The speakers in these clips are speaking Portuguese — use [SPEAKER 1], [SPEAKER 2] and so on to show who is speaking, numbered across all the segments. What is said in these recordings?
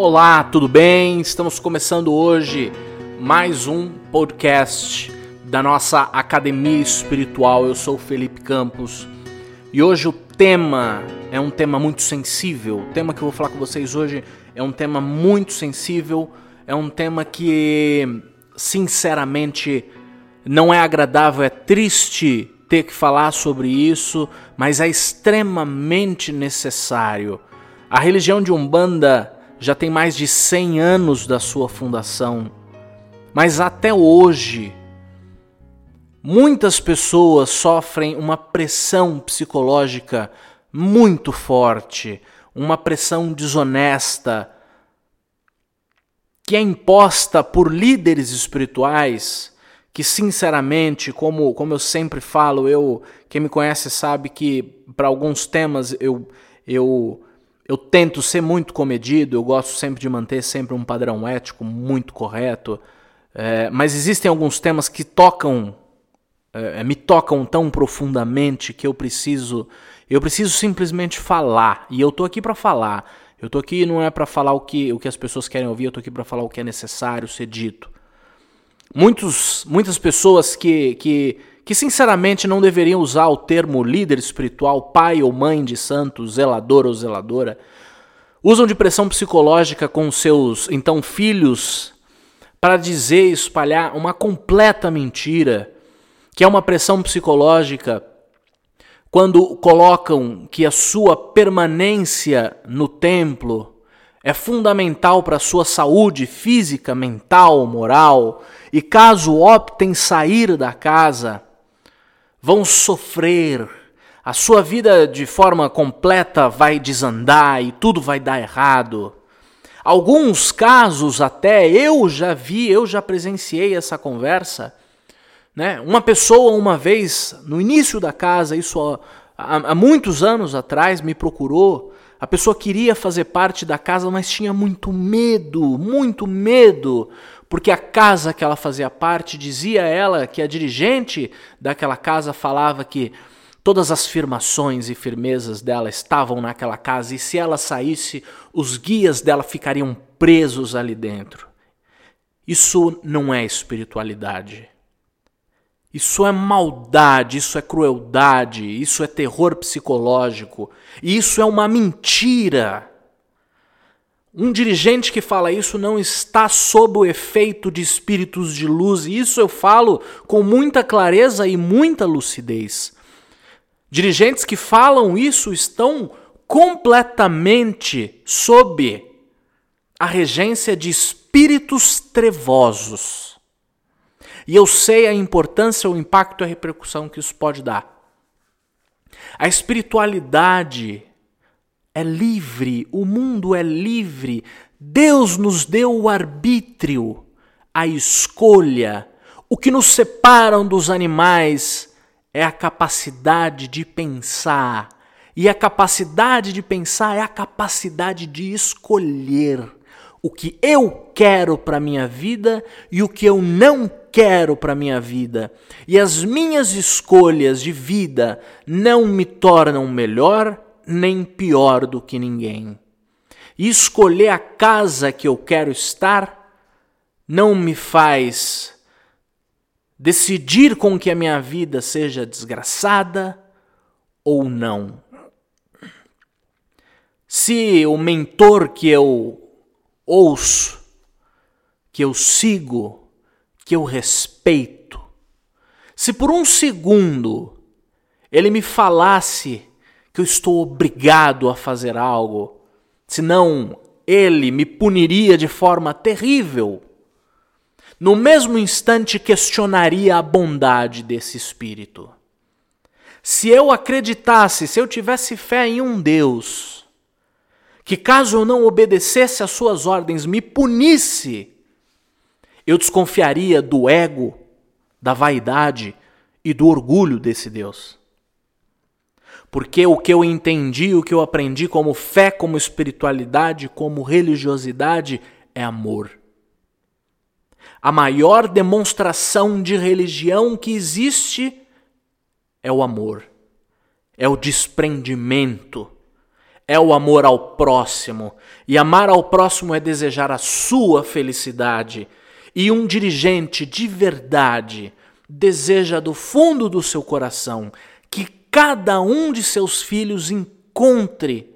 [SPEAKER 1] Olá, tudo bem? Estamos começando hoje mais um podcast da nossa Academia Espiritual. Eu sou Felipe Campos e hoje o tema é um tema muito sensível. O tema que eu vou falar com vocês hoje é um tema muito sensível, é um tema que, sinceramente, não é agradável, é triste ter que falar sobre isso, mas é extremamente necessário. A religião de Umbanda já tem mais de 100 anos da sua fundação, mas até hoje muitas pessoas sofrem uma pressão psicológica muito forte, uma pressão desonesta que é imposta por líderes espirituais que sinceramente, como, como eu sempre falo, eu quem me conhece sabe que para alguns temas eu eu eu tento ser muito comedido, eu gosto sempre de manter sempre um padrão ético muito correto, é, mas existem alguns temas que tocam, é, me tocam tão profundamente que eu preciso, eu preciso simplesmente falar e eu tô aqui para falar. Eu tô aqui não é para falar o que, o que as pessoas querem ouvir, eu tô aqui para falar o que é necessário ser dito. Muitos, muitas pessoas que, que, que sinceramente não deveriam usar o termo líder espiritual, pai ou mãe de santo, zelador ou zeladora, usam de pressão psicológica com seus então filhos para dizer e espalhar uma completa mentira, que é uma pressão psicológica quando colocam que a sua permanência no templo é fundamental para a sua saúde física, mental, moral, e caso optem sair da casa, vão sofrer, a sua vida de forma completa vai desandar e tudo vai dar errado. Alguns casos até eu já vi, eu já presenciei essa conversa. Né? Uma pessoa, uma vez, no início da casa, isso há, há muitos anos atrás, me procurou. A pessoa queria fazer parte da casa, mas tinha muito medo, muito medo porque a casa que ela fazia parte dizia ela que a dirigente daquela casa falava que todas as firmações e firmezas dela estavam naquela casa e se ela saísse, os guias dela ficariam presos ali dentro. Isso não é espiritualidade. Isso é maldade, isso é crueldade, isso é terror psicológico, isso é uma mentira. Um dirigente que fala isso não está sob o efeito de espíritos de luz, e isso eu falo com muita clareza e muita lucidez. Dirigentes que falam isso estão completamente sob a regência de espíritos trevosos. E eu sei a importância, o impacto e a repercussão que isso pode dar. A espiritualidade é livre, o mundo é livre. Deus nos deu o arbítrio, a escolha. O que nos separam dos animais é a capacidade de pensar. E a capacidade de pensar é a capacidade de escolher o que eu quero para minha vida e o que eu não quero para minha vida. E as minhas escolhas de vida não me tornam melhor nem pior do que ninguém. E escolher a casa que eu quero estar não me faz decidir com que a minha vida seja desgraçada ou não. Se o mentor que eu ouço, que eu sigo, que eu respeito, se por um segundo ele me falasse que eu estou obrigado a fazer algo, senão ele me puniria de forma terrível. No mesmo instante questionaria a bondade desse espírito. Se eu acreditasse, se eu tivesse fé em um Deus, que caso eu não obedecesse às suas ordens me punisse, eu desconfiaria do ego, da vaidade e do orgulho desse Deus. Porque o que eu entendi, o que eu aprendi como fé, como espiritualidade, como religiosidade é amor. A maior demonstração de religião que existe é o amor, é o desprendimento, é o amor ao próximo. E amar ao próximo é desejar a sua felicidade. E um dirigente de verdade deseja do fundo do seu coração cada um de seus filhos encontre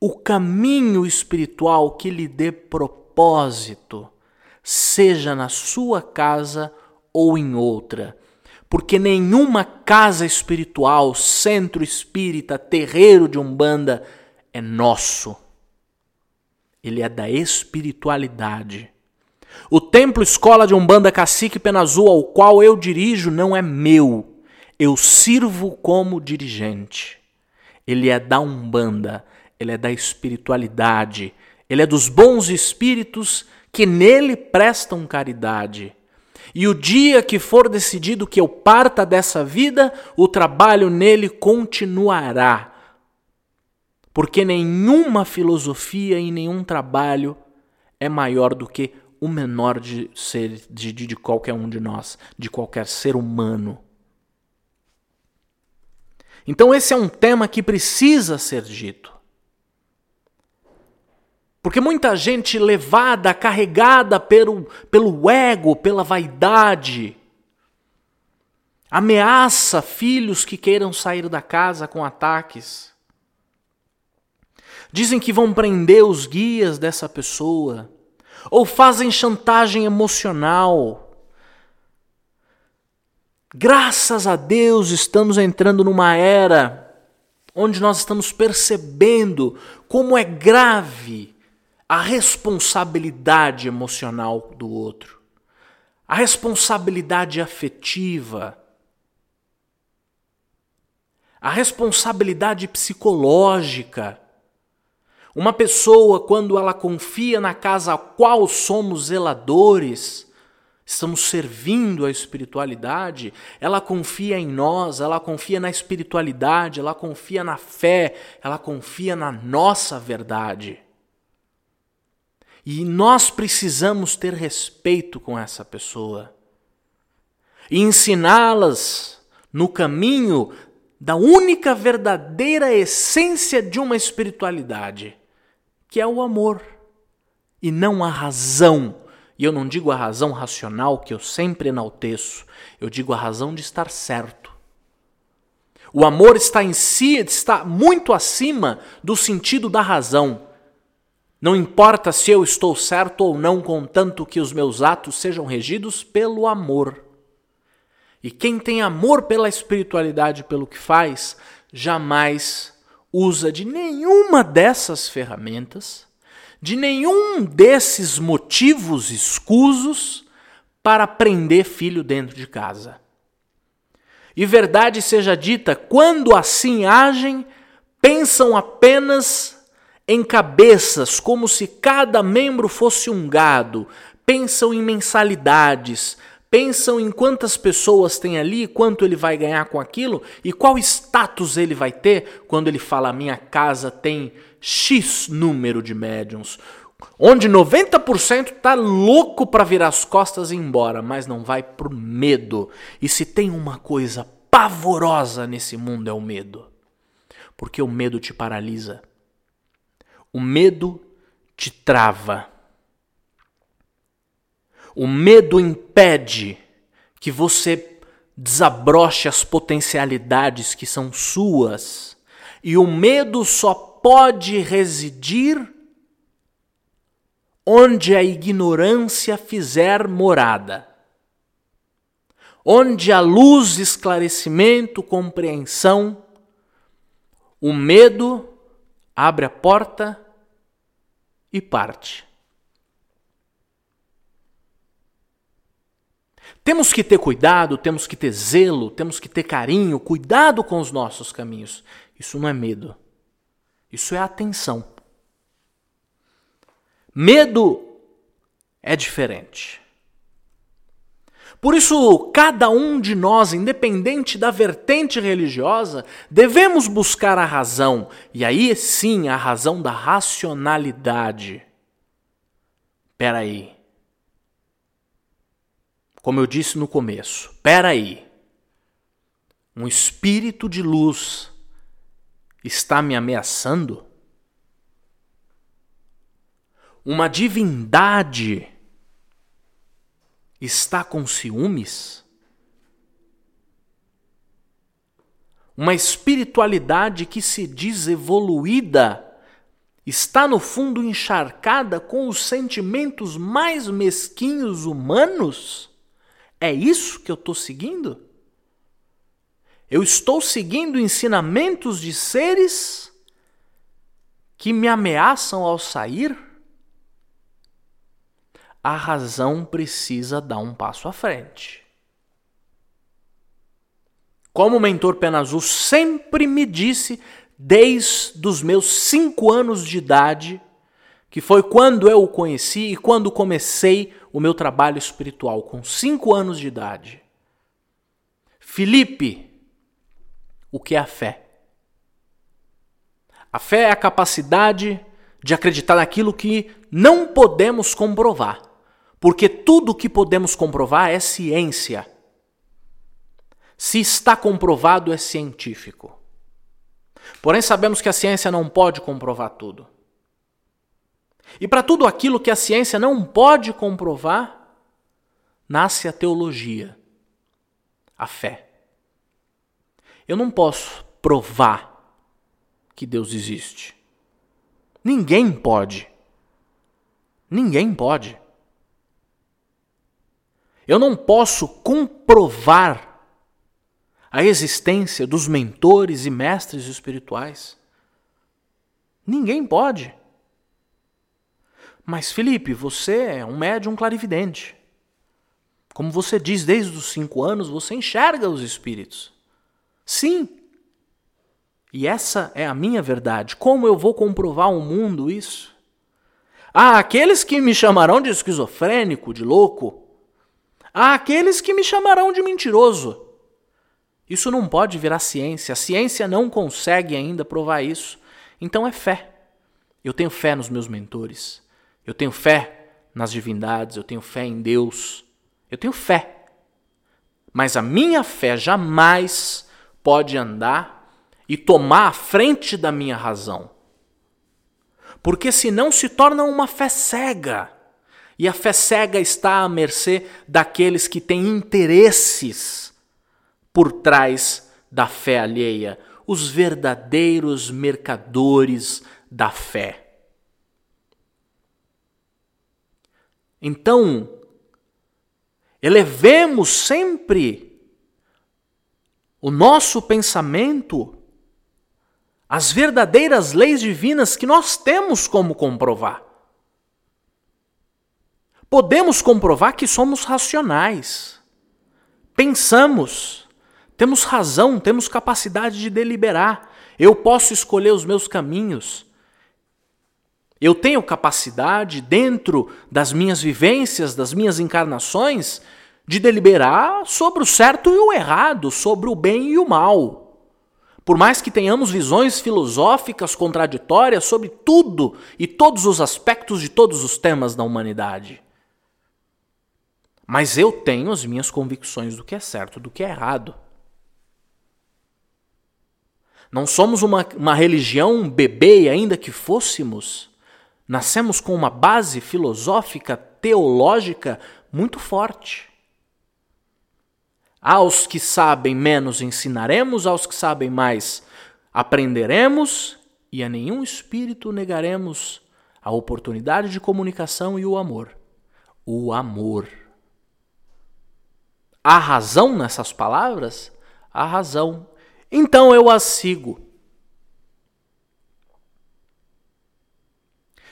[SPEAKER 1] o caminho espiritual que lhe dê propósito, seja na sua casa ou em outra. Porque nenhuma casa espiritual, centro espírita, terreiro de Umbanda é nosso. Ele é da espiritualidade. O templo escola de Umbanda Cacique Pena Azul, ao qual eu dirijo, não é meu. Eu sirvo como dirigente. Ele é da Umbanda, ele é da espiritualidade, ele é dos bons espíritos que nele prestam caridade. E o dia que for decidido que eu parta dessa vida, o trabalho nele continuará porque nenhuma filosofia e nenhum trabalho é maior do que o menor de ser de, de, qualquer um de nós, de qualquer ser humano. Então esse é um tema que precisa ser dito. Porque muita gente levada, carregada pelo, pelo ego, pela vaidade, ameaça filhos que queiram sair da casa com ataques. Dizem que vão prender os guias dessa pessoa, ou fazem chantagem emocional. Graças a Deus estamos entrando numa era onde nós estamos percebendo como é grave a responsabilidade emocional do outro, a responsabilidade afetiva, a responsabilidade psicológica. Uma pessoa, quando ela confia na casa a qual somos zeladores, estamos servindo a espiritualidade, ela confia em nós, ela confia na espiritualidade, ela confia na fé, ela confia na nossa verdade. E nós precisamos ter respeito com essa pessoa e ensiná-las no caminho da única verdadeira essência de uma espiritualidade que é o amor, e não a razão. E eu não digo a razão racional que eu sempre enalteço, eu digo a razão de estar certo. O amor está em si, está muito acima do sentido da razão. Não importa se eu estou certo ou não, contanto que os meus atos sejam regidos pelo amor. E quem tem amor pela espiritualidade, pelo que faz, jamais usa de nenhuma dessas ferramentas, de nenhum desses motivos escusos para prender filho dentro de casa. E verdade seja dita, quando assim agem, pensam apenas em cabeças, como se cada membro fosse um gado, pensam em mensalidades, pensam em quantas pessoas tem ali, quanto ele vai ganhar com aquilo e qual status ele vai ter quando ele fala: minha casa tem X número de médiums. Onde 90% tá louco para virar as costas e ir embora, mas não vai por medo. E se tem uma coisa pavorosa nesse mundo é o medo. Porque o medo te paralisa. O medo te trava. O medo impede que você desabroche as potencialidades que são suas. E o medo só pode residir onde a ignorância fizer morada. Onde a luz, esclarecimento, compreensão, o medo abre a porta e parte. Temos que ter cuidado, temos que ter zelo, temos que ter carinho, cuidado com os nossos caminhos. Isso não é medo. Isso é atenção. Medo é diferente. Por isso, cada um de nós, independente da vertente religiosa, devemos buscar a razão, e aí sim a razão da racionalidade. Peraí, como eu disse no começo, espera aí. Um espírito de luz está me ameaçando? uma divindade está com ciúmes? Uma espiritualidade que se diz evoluída está no fundo encharcada com os sentimentos mais mesquinhos humanos? É isso que eu estou seguindo? Eu estou seguindo ensinamentos de seres que me ameaçam ao sair? A razão precisa dar um passo à frente. Como o mentor Pena Azul sempre me disse, desde os meus cinco anos de idade, que foi quando eu o conheci e quando comecei o meu trabalho espiritual, com cinco anos de idade. Felipe, o que é a fé? A fé é a capacidade de acreditar naquilo que não podemos comprovar, porque tudo que podemos comprovar é ciência. Se está comprovado, é científico. Porém, sabemos que a ciência não pode comprovar tudo. E para tudo aquilo que a ciência não pode comprovar, nasce a teologia, a fé. Eu não posso provar que Deus existe. Ninguém pode. Ninguém pode. Eu não posso comprovar a existência dos mentores e mestres espirituais. Ninguém pode. Mas, Felipe, você é um médium clarividente. Como você diz, desde os cinco anos você enxerga os espíritos. Sim. E essa é a minha verdade. Como eu vou comprovar ao mundo isso? Há aqueles que me chamarão de esquizofrênico, de louco. Há aqueles que me chamarão de mentiroso. Isso não pode virar ciência. A ciência não consegue ainda provar isso. Então é fé. Eu tenho fé nos meus mentores. Eu tenho fé nas divindades. Eu tenho fé em Deus. Eu tenho fé. Mas a minha fé jamais pode andar e tomar a frente da minha razão. Porque senão se torna uma fé cega. E a fé cega está à mercê daqueles que têm interesses por trás da fé alheia, os verdadeiros mercadores da fé. Então, elevemos sempre o nosso pensamento às verdadeiras leis divinas que nós temos como comprovar. Podemos comprovar que somos racionais. Pensamos temos razão, temos capacidade de deliberar. Eu posso escolher os meus caminhos. Eu tenho capacidade, dentro das minhas vivências, das minhas encarnações, de deliberar sobre o certo e o errado, sobre o bem e o mal. Por mais que tenhamos visões filosóficas contraditórias sobre tudo e todos os aspectos de todos os temas da humanidade. Mas eu tenho as minhas convicções do que é certo, do que é errado. Não somos uma, uma religião bebê, ainda que fôssemos. Nascemos com uma base filosófica, teológica muito forte. Aos que sabem menos ensinaremos, aos que sabem mais aprenderemos, e a nenhum espírito negaremos a oportunidade de comunicação e o amor. O amor. Há razão nessas palavras? Há razão então eu as sigo.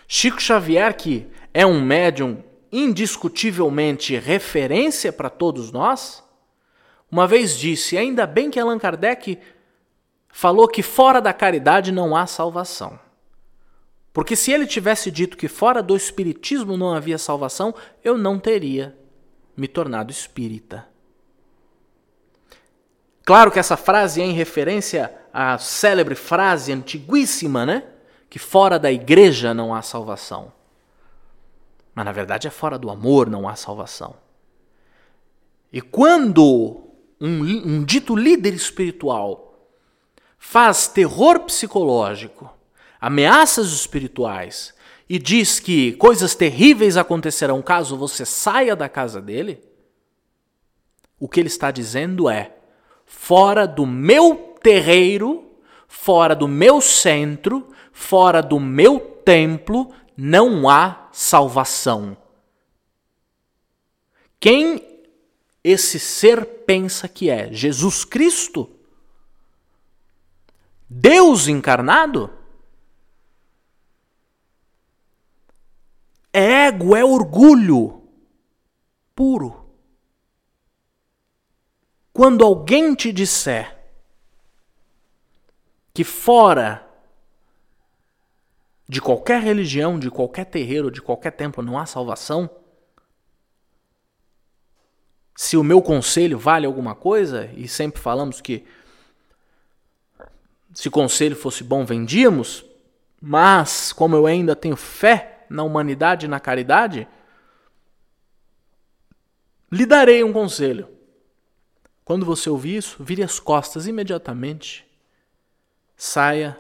[SPEAKER 1] Chico Xavier, que é um médium indiscutivelmente referência para todos nós, uma vez disse: ainda bem que Allan Kardec falou que fora da caridade não há salvação. Porque se ele tivesse dito que fora do espiritismo não havia salvação, eu não teria me tornado espírita. Claro que essa frase é em referência à célebre frase antiguíssima, né? Que fora da igreja não há salvação. Mas na verdade é fora do amor não há salvação. E quando um, um dito líder espiritual faz terror psicológico, ameaças espirituais e diz que coisas terríveis acontecerão caso você saia da casa dele, o que ele está dizendo é: fora do meu terreiro, fora do meu centro, fora do meu templo, não há salvação. Quem esse ser pensa que é? Jesus Cristo? Deus encarnado? É ego, é orgulho puro. Quando alguém te disser que fora de qualquer religião, de qualquer terreiro, de qualquer templo não há salvação, se o meu conselho vale alguma coisa, e sempre falamos que se conselho fosse bom, vendíamos, mas como eu ainda tenho fé na humanidade e na caridade, lhe darei um conselho. Quando você ouvir isso, vire as costas imediatamente, saia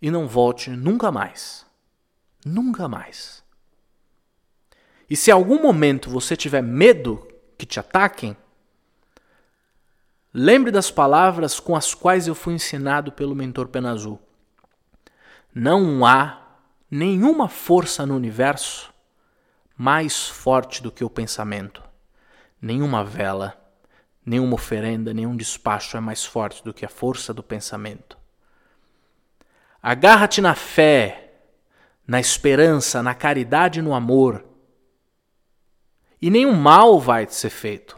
[SPEAKER 1] e não volte nunca mais. Nunca mais. E se algum momento você tiver medo que te ataquem, lembre das palavras com as quais eu fui ensinado pelo mentor Pena Azul. Não há nenhuma força no universo mais forte do que o pensamento. Nenhuma vela, nenhuma oferenda, nenhum despacho é mais forte do que a força do pensamento. Agarra-te na fé, na esperança, na caridade e no amor, e nenhum mal vai te ser feito.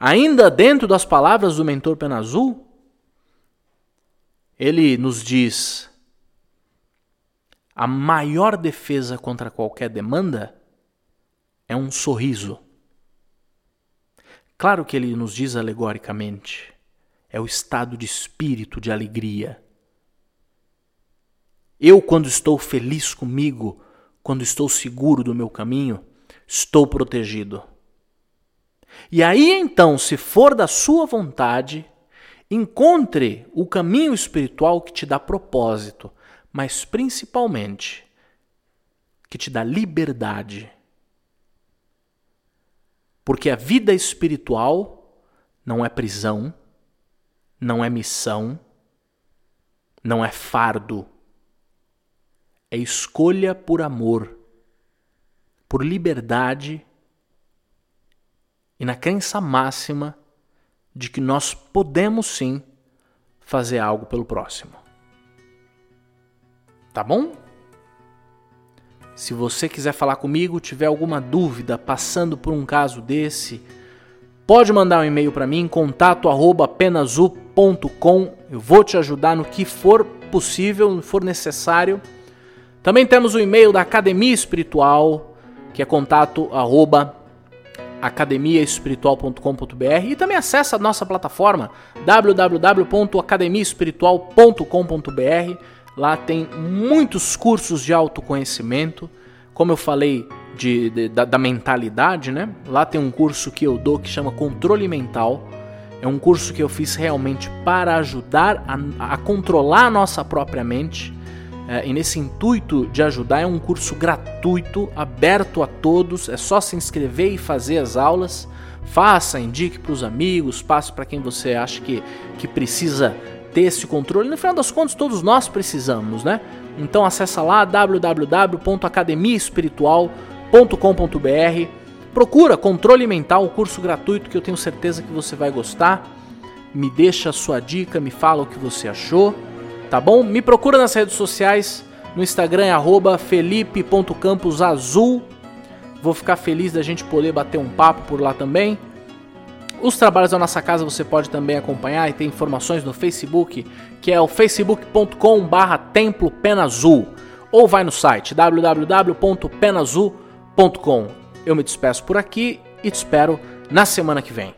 [SPEAKER 1] Ainda dentro das palavras do mentor Pena Azul, ele nos diz a maior defesa contra qualquer demanda é um sorriso. Claro que ele nos diz alegoricamente, é o estado de espírito de alegria. Eu, quando estou feliz comigo, quando estou seguro do meu caminho, estou protegido. E aí então, se for da sua vontade, encontre o caminho espiritual que te dá propósito, mas principalmente que te dá liberdade. Porque a vida espiritual não é prisão, não é missão, não é fardo. É escolha por amor, por liberdade e na crença máxima de que nós podemos sim fazer algo pelo próximo. Tá bom? Se você quiser falar comigo, tiver alguma dúvida passando por um caso desse, pode mandar um e-mail para mim, contato@penazul.com. Eu vou te ajudar no que for possível, no que for necessário. Também temos o e-mail da Academia Espiritual, que é contato arroba e também acessa a nossa plataforma www.academiaespiritual.com.br Lá tem muitos cursos de autoconhecimento, como eu falei de, de da, da, mentalidade, né? Lá tem um curso que eu dou que chama Controle Mental. É um curso que eu fiz realmente para ajudar a, a controlar a nossa própria mente. É, e nesse intuito de ajudar, é um curso gratuito, aberto a todos. É só se inscrever e fazer as aulas. Faça, indique para os amigos, passe para quem você acha que, que precisa ter esse controle. No final das contas, todos nós precisamos, né? Então acessa lá www.academiaespiritual.com.br. Procura Controle Mental, o curso gratuito que eu tenho certeza que você vai gostar. Me deixa a sua dica, me fala o que você achou, tá bom? Me procura nas redes sociais, no Instagram é felipe.camposazul. Vou ficar feliz da gente poder bater um papo por lá também. Os trabalhos da nossa casa você pode também acompanhar e tem informações no Facebook, que é o facebook.com/barra Templo Pena Azul, ou vai no site www.penazul.com. Eu me despeço por aqui e te espero na semana que vem.